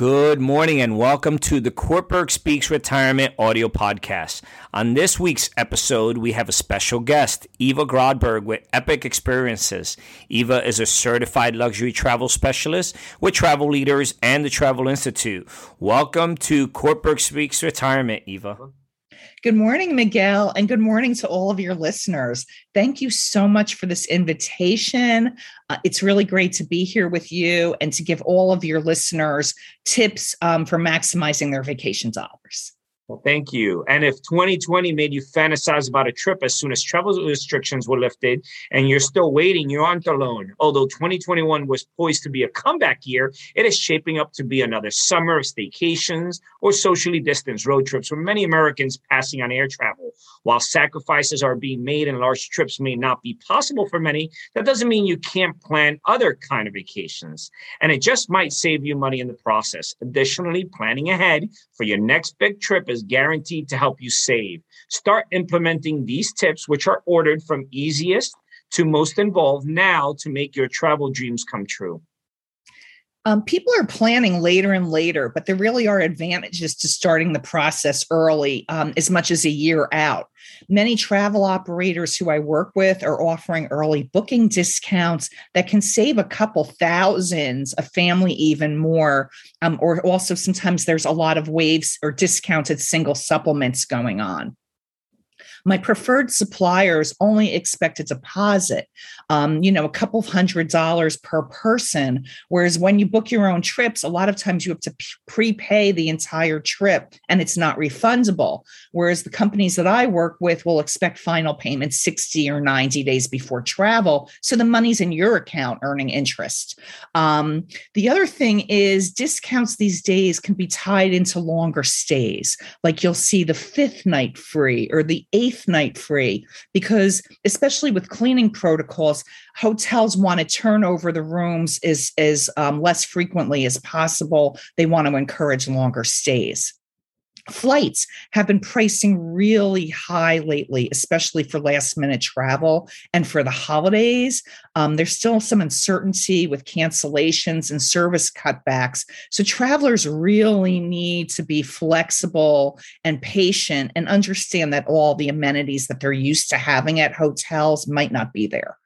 Good morning and welcome to the Kortberg Speaks Retirement audio podcast. On this week's episode, we have a special guest, Eva Grodberg with Epic Experiences. Eva is a certified luxury travel specialist with Travel Leaders and the Travel Institute. Welcome to Kortberg Speaks Retirement, Eva. Good morning, Miguel, and good morning to all of your listeners. Thank you so much for this invitation. Uh, it's really great to be here with you and to give all of your listeners tips um, for maximizing their vacation dollars. Well, thank you. And if 2020 made you fantasize about a trip as soon as travel restrictions were lifted and you're still waiting, you aren't alone. Although 2021 was poised to be a comeback year, it is shaping up to be another summer of staycations or socially distanced road trips with many Americans passing on air travel. While sacrifices are being made and large trips may not be possible for many, that doesn't mean you can't plan other kind of vacations. And it just might save you money in the process. Additionally, planning ahead for your next big trip is is guaranteed to help you save. Start implementing these tips, which are ordered from easiest to most involved now to make your travel dreams come true. Um, people are planning later and later, but there really are advantages to starting the process early, um, as much as a year out. Many travel operators who I work with are offering early booking discounts that can save a couple thousands, a family even more. Um, or also, sometimes there's a lot of waves or discounted single supplements going on. My preferred suppliers only expect a deposit, um, you know, a couple of hundred dollars per person. Whereas when you book your own trips, a lot of times you have to prepay the entire trip and it's not refundable. Whereas the companies that I work with will expect final payment 60 or 90 days before travel. So the money's in your account earning interest. Um, the other thing is discounts these days can be tied into longer stays. Like you'll see the fifth night free or the eighth eighth night free because especially with cleaning protocols hotels want to turn over the rooms as as um, less frequently as possible. They want to encourage longer stays flights have been pricing really high lately, especially for last minute travel and for the holidays. Um, there's still some uncertainty with cancellations and service cutbacks. So travelers really need to be flexible and patient and understand that all the amenities that they're used to having at hotels might not be there.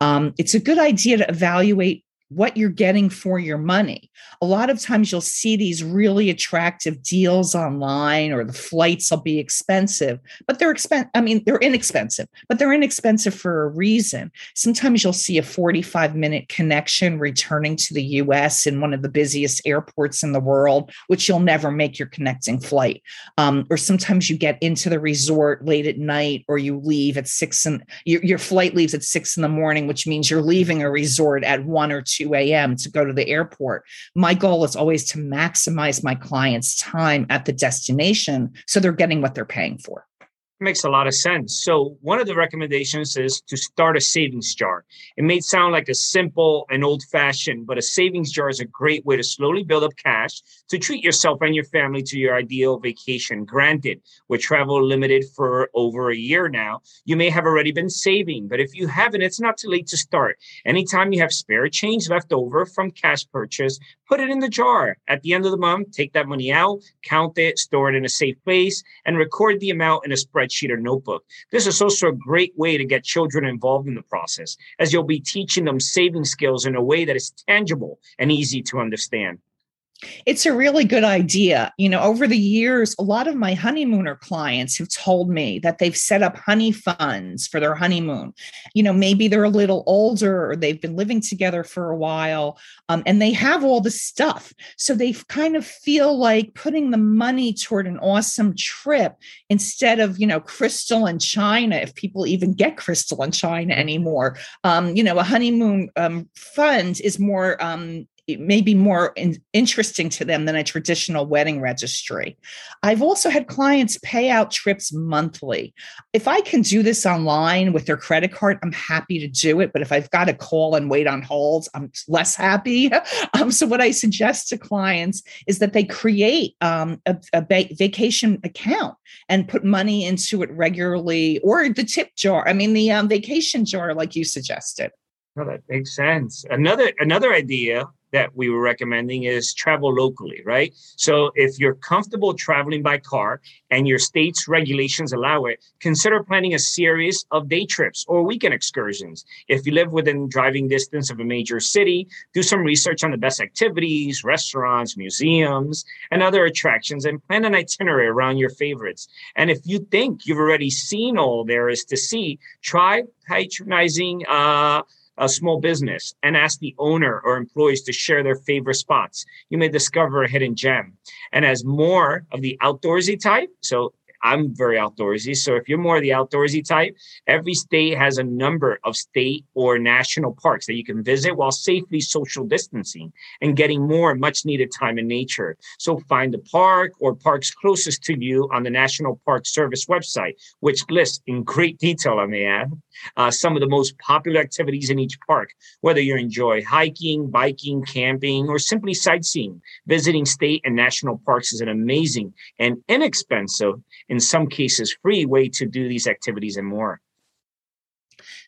Um, it's a good idea to evaluate what you're getting for your money. A lot of times you'll see these really attractive deals online or the flights will be expensive, but they're expensive. I mean, they're inexpensive, but they're inexpensive for a reason. Sometimes you'll see a 45 minute connection returning to the US in one of the busiest airports in the world, which you'll never make your connecting flight. Um, or sometimes you get into the resort late at night or you leave at six and your, your flight leaves at six in the morning, which means you're leaving a resort at one or two 2 a.m. to go to the airport. My goal is always to maximize my clients' time at the destination so they're getting what they're paying for makes a lot of sense. So, one of the recommendations is to start a savings jar. It may sound like a simple and old fashioned, but a savings jar is a great way to slowly build up cash to treat yourself and your family to your ideal vacation. Granted, with travel limited for over a year now, you may have already been saving, but if you haven't, it's not too late to start. Anytime you have spare change left over from cash purchase, put it in the jar. At the end of the month, take that money out, count it, store it in a safe place, and record the amount in a spreadsheet spreadsheet or notebook. This is also a great way to get children involved in the process, as you'll be teaching them saving skills in a way that is tangible and easy to understand. It's a really good idea. You know, over the years, a lot of my honeymooner clients have told me that they've set up honey funds for their honeymoon. You know, maybe they're a little older or they've been living together for a while um, and they have all the stuff. So they kind of feel like putting the money toward an awesome trip instead of, you know, crystal and china, if people even get crystal and china anymore. Um, you know, a honeymoon um, fund is more um, maybe more in, interesting to them than a traditional wedding registry. I've also had clients pay out trips monthly. If I can do this online with their credit card, I'm happy to do it. But if I've got to call and wait on holds, I'm less happy. Um, so, what I suggest to clients is that they create um, a, a va- vacation account and put money into it regularly or the tip jar. I mean, the um, vacation jar, like you suggested. No, that makes sense. Another another idea that we were recommending is travel locally, right? So if you're comfortable traveling by car and your state's regulations allow it, consider planning a series of day trips or weekend excursions. If you live within driving distance of a major city, do some research on the best activities, restaurants, museums, and other attractions and plan an itinerary around your favorites. And if you think you've already seen all there is to see, try patronizing uh, a small business and ask the owner or employees to share their favorite spots. You may discover a hidden gem. And as more of the outdoorsy type, so I'm very outdoorsy. So if you're more of the outdoorsy type, every state has a number of state or national parks that you can visit while safely social distancing and getting more much needed time in nature. So find the park or parks closest to you on the National Park Service website, which lists in great detail, I may add, uh, some of the most popular activities in each park, whether you enjoy hiking, biking, camping, or simply sightseeing. Visiting state and national parks is an amazing and inexpensive in some cases, free way to do these activities and more.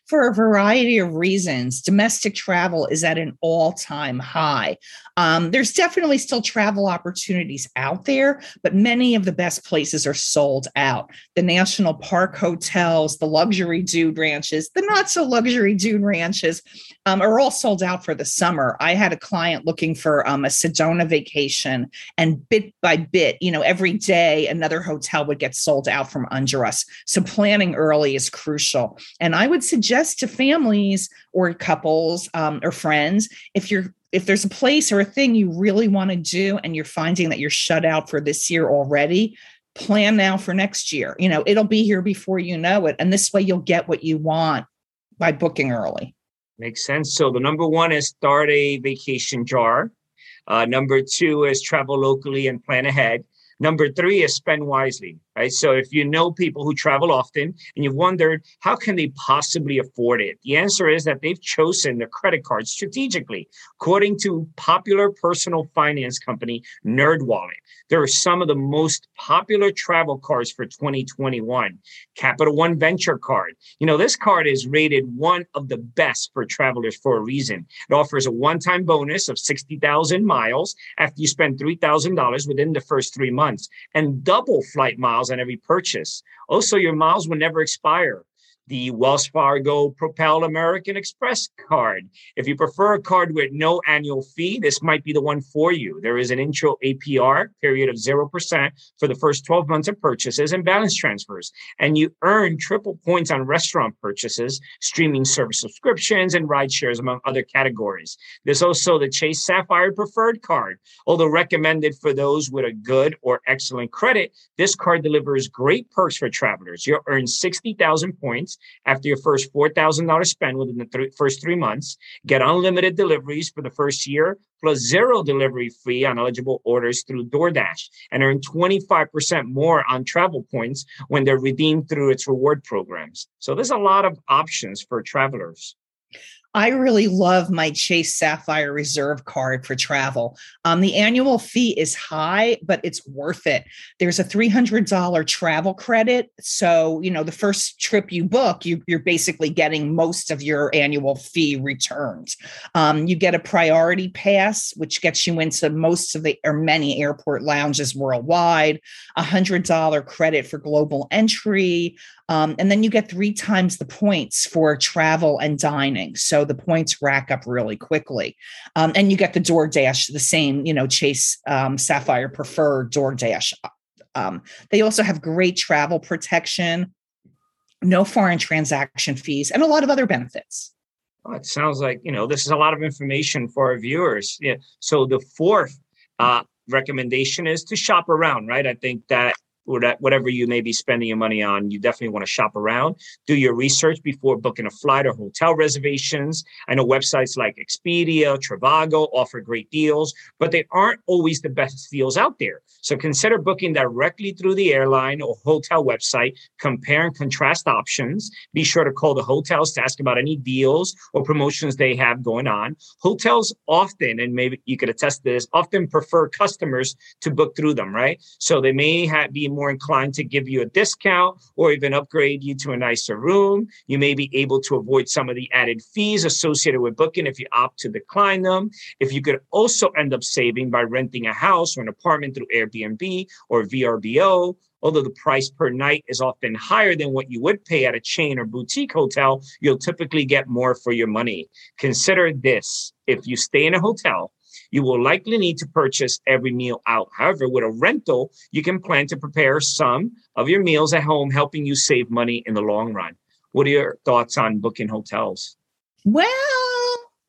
For a variety of reasons, domestic travel is at an all time high. Um, there's definitely still travel opportunities out there, but many of the best places are sold out. The national park hotels, the luxury dude ranches, the not so luxury dude ranches um, are all sold out for the summer. I had a client looking for um, a Sedona vacation, and bit by bit, you know, every day another hotel would get sold out from under us. So planning early is crucial. And I would suggest to families or couples um, or friends if you're if there's a place or a thing you really want to do and you're finding that you're shut out for this year already, plan now for next year. You know, it'll be here before you know it. And this way you'll get what you want by booking early. Makes sense. So the number one is start a vacation jar. Uh, number two is travel locally and plan ahead. Number three is spend wisely, right? So if you know people who travel often and you've wondered how can they possibly afford it, the answer is that they've chosen the credit card strategically. According to popular personal finance company NerdWallet, there are some of the most popular travel cards for 2021. Capital One Venture Card. You know, this card is rated one of the best for travelers for a reason. It offers a one-time bonus of 60,000 miles after you spend $3,000 within the first three months months and double flight miles on every purchase. Also, your miles will never expire the Wells Fargo Propel American Express card. If you prefer a card with no annual fee, this might be the one for you. There is an intro APR period of 0% for the first 12 months of purchases and balance transfers. And you earn triple points on restaurant purchases, streaming service subscriptions, and ride shares, among other categories. There's also the Chase Sapphire Preferred card. Although recommended for those with a good or excellent credit, this card delivers great perks for travelers. You'll earn 60,000 points after your first $4,000 spend within the th- first three months. Get unlimited deliveries for the first year, plus zero delivery fee on eligible orders through DoorDash, and earn 25% more on travel points when they're redeemed through its reward programs. So there's a lot of options for travelers. I really love my Chase Sapphire Reserve card for travel. Um, the annual fee is high, but it's worth it. There's a $300 travel credit. So, you know, the first trip you book, you, are basically getting most of your annual fee returned. Um, you get a priority pass, which gets you into most of the or many airport lounges worldwide, a $100 credit for global entry, um, and then you get three times the points for travel and dining. So the points rack up really quickly. Um, and you get the DoorDash, the same, you know, Chase um, Sapphire Preferred DoorDash. Um, they also have great travel protection, no foreign transaction fees, and a lot of other benefits. Well, it sounds like, you know, this is a lot of information for our viewers. Yeah. So the fourth uh, recommendation is to shop around, right? I think that whatever you may be spending your money on, you definitely want to shop around. Do your research before booking a flight or hotel reservations. I know websites like Expedia, Trivago offer great deals, but they aren't always the best deals out there. So consider booking directly through the airline or hotel website. Compare and contrast options. Be sure to call the hotels to ask about any deals or promotions they have going on. Hotels often, and maybe you could attest to this, often prefer customers to book through them, right? So they may have, be more inclined to give you a discount or even upgrade you to a nicer room. You may be able to avoid some of the added fees associated with booking if you opt to decline them. If you could also end up saving by renting a house or an apartment through Airbnb or VRBO, although the price per night is often higher than what you would pay at a chain or boutique hotel, you'll typically get more for your money. Consider this if you stay in a hotel, you will likely need to purchase every meal out. However, with a rental, you can plan to prepare some of your meals at home, helping you save money in the long run. What are your thoughts on booking hotels? Well,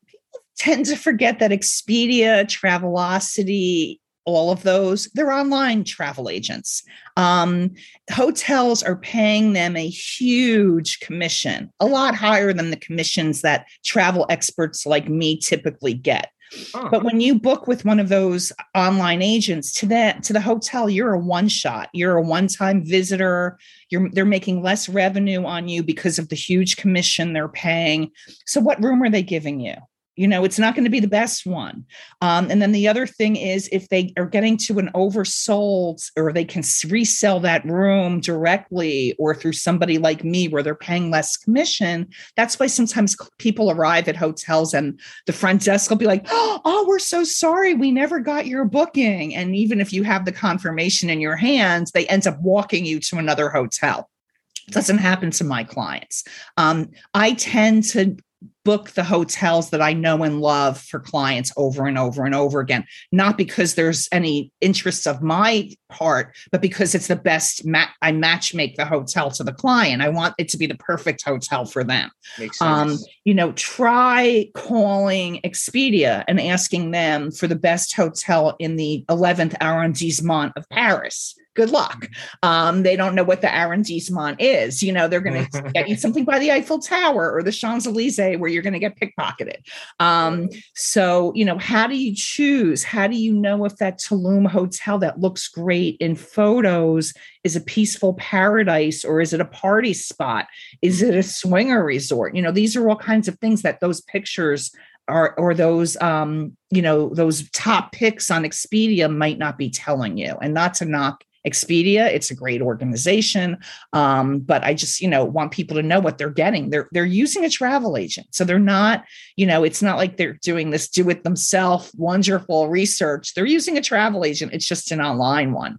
people tend to forget that Expedia, Travelocity, all of those, they're online travel agents. Um, hotels are paying them a huge commission, a lot higher than the commissions that travel experts like me typically get. But when you book with one of those online agents to that to the hotel, you're a one shot. You're a one time visitor. You're they're making less revenue on you because of the huge commission they're paying. So what room are they giving you? You know it's not going to be the best one. Um, and then the other thing is if they are getting to an oversold or they can resell that room directly or through somebody like me where they're paying less commission that's why sometimes people arrive at hotels and the front desk will be like oh we're so sorry. We never got your booking. And even if you have the confirmation in your hands they end up walking you to another hotel. Doesn't happen to my clients. Um, I tend to book the hotels that I know and love for clients over and over and over again, not because there's any interests of my part, but because it's the best. Ma- I match make the hotel to the client. I want it to be the perfect hotel for them. Makes um, sense. Um, you know, try calling Expedia and asking them for the best hotel in the 11th arrondissement of Paris good luck. Um, they don't know what the arrondissement is. You know, they're going to get you something by the Eiffel Tower or the Champs Elysees where you're going to get pickpocketed. Um, so, you know, how do you choose? How do you know if that Tulum hotel that looks great in photos is a peaceful paradise or is it a party spot? Is it a swinger resort? You know, these are all kinds of things that those pictures are or those um you know those top picks on expedia might not be telling you and not to knock Expedia. It's a great organization, um, but I just you know want people to know what they're getting. They're they're using a travel agent, so they're not you know it's not like they're doing this do it themselves wonderful research. They're using a travel agent. It's just an online one.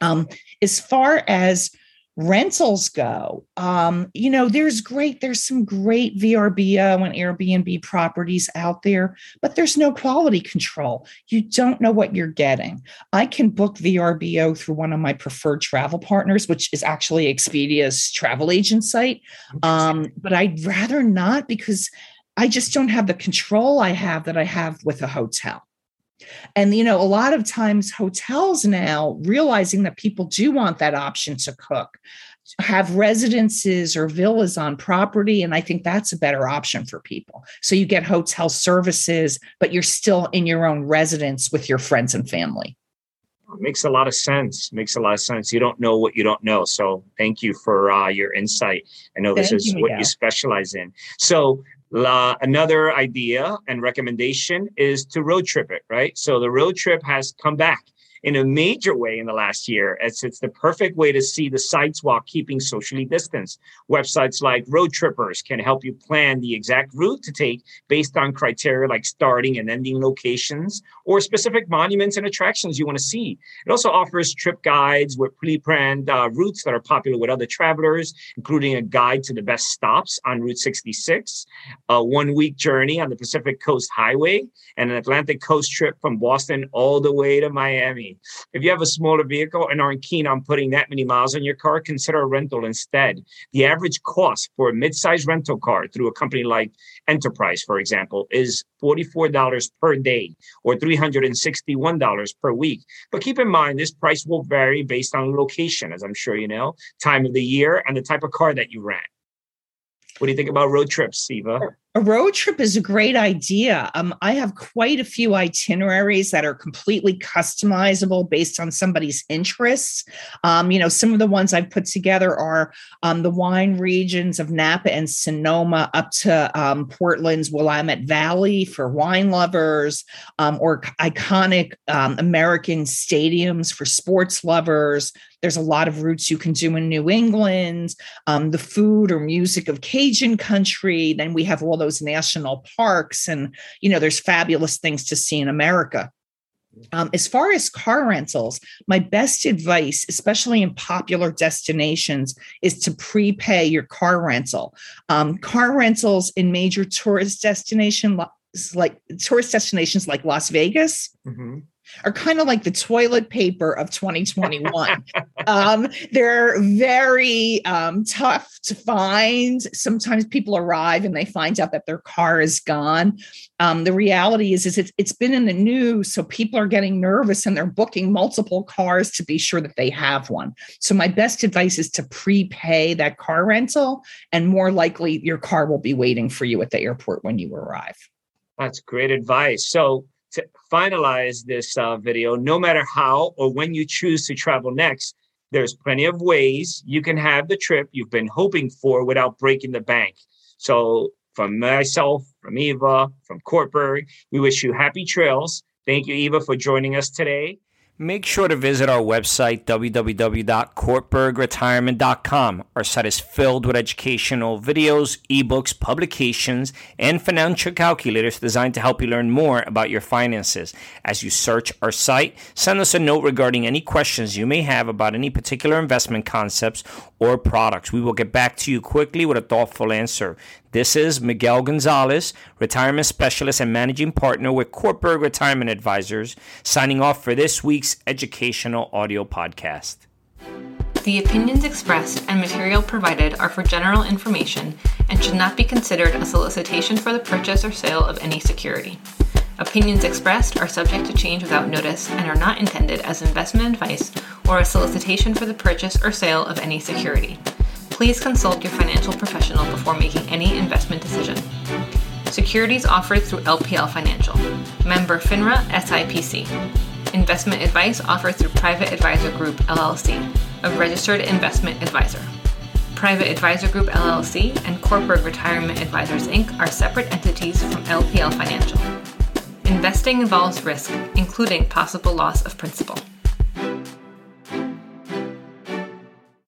Um, as far as rentals go, um, you know, there's great, there's some great VRBO and Airbnb properties out there, but there's no quality control. You don't know what you're getting. I can book VRBO through one of my preferred travel partners, which is actually Expedia's travel agent site. Um, but I'd rather not because I just don't have the control I have that I have with a hotel. And, you know, a lot of times hotels now realizing that people do want that option to cook have residences or villas on property. And I think that's a better option for people. So you get hotel services, but you're still in your own residence with your friends and family. Makes a lot of sense. Makes a lot of sense. You don't know what you don't know. So thank you for uh, your insight. I know this thank is you, what you specialize in. So La, another idea and recommendation is to road trip it, right? So the road trip has come back in a major way in the last year as it's the perfect way to see the sites while keeping socially distanced. Websites like Roadtrippers can help you plan the exact route to take based on criteria like starting and ending locations or specific monuments and attractions you want to see. It also offers trip guides with pre-planned uh, routes that are popular with other travelers, including a guide to the best stops on Route 66, a one-week journey on the Pacific Coast Highway, and an Atlantic Coast trip from Boston all the way to Miami. If you have a smaller vehicle and aren't keen on putting that many miles on your car, consider a rental instead. The average cost for a mid-size rental car through a company like Enterprise, for example, is $44 per day or $361 per week. But keep in mind, this price will vary based on location, as I'm sure you know, time of the year, and the type of car that you rent. What do you think about road trips, Eva? A road trip is a great idea. Um, I have quite a few itineraries that are completely customizable based on somebody's interests. Um, you know, some of the ones I've put together are um, the wine regions of Napa and Sonoma up to um, Portland's Willamette Valley for wine lovers, um, or iconic um, American stadiums for sports lovers. There's a lot of routes you can do in New England, the food or music of Cajun country. Then we have all those national parks, and you know, there's fabulous things to see in America. Um, as far as car rentals, my best advice, especially in popular destinations, is to prepay your car rental. Um, car rentals in major tourist destinations like tourist destinations like Las Vegas. Mm-hmm are kind of like the toilet paper of 2021. um, they're very um, tough to find. Sometimes people arrive and they find out that their car is gone. Um, the reality is, is it's, it's been in the news, so people are getting nervous and they're booking multiple cars to be sure that they have one. So my best advice is to prepay that car rental, and more likely your car will be waiting for you at the airport when you arrive. That's great advice. So to finalize this uh, video, no matter how or when you choose to travel next, there's plenty of ways you can have the trip you've been hoping for without breaking the bank. So, from myself, from Eva, from Courtberg, we wish you happy trails. Thank you, Eva, for joining us today. Make sure to visit our website, www.courtbergretirement.com. Our site is filled with educational videos, ebooks, publications, and financial calculators designed to help you learn more about your finances. As you search our site, send us a note regarding any questions you may have about any particular investment concepts or products. We will get back to you quickly with a thoughtful answer. This is Miguel Gonzalez, retirement specialist and managing partner with Courtberg Retirement Advisors, signing off for this week's educational audio podcast. The opinions expressed and material provided are for general information and should not be considered a solicitation for the purchase or sale of any security. Opinions expressed are subject to change without notice and are not intended as investment advice or a solicitation for the purchase or sale of any security please consult your financial professional before making any investment decision. Securities offered through LPL Financial, member FINRA SIPC. Investment advice offered through Private Advisor Group LLC, a registered investment advisor. Private Advisor Group LLC and Corporate Retirement Advisors Inc. are separate entities from LPL Financial. Investing involves risk, including possible loss of principal.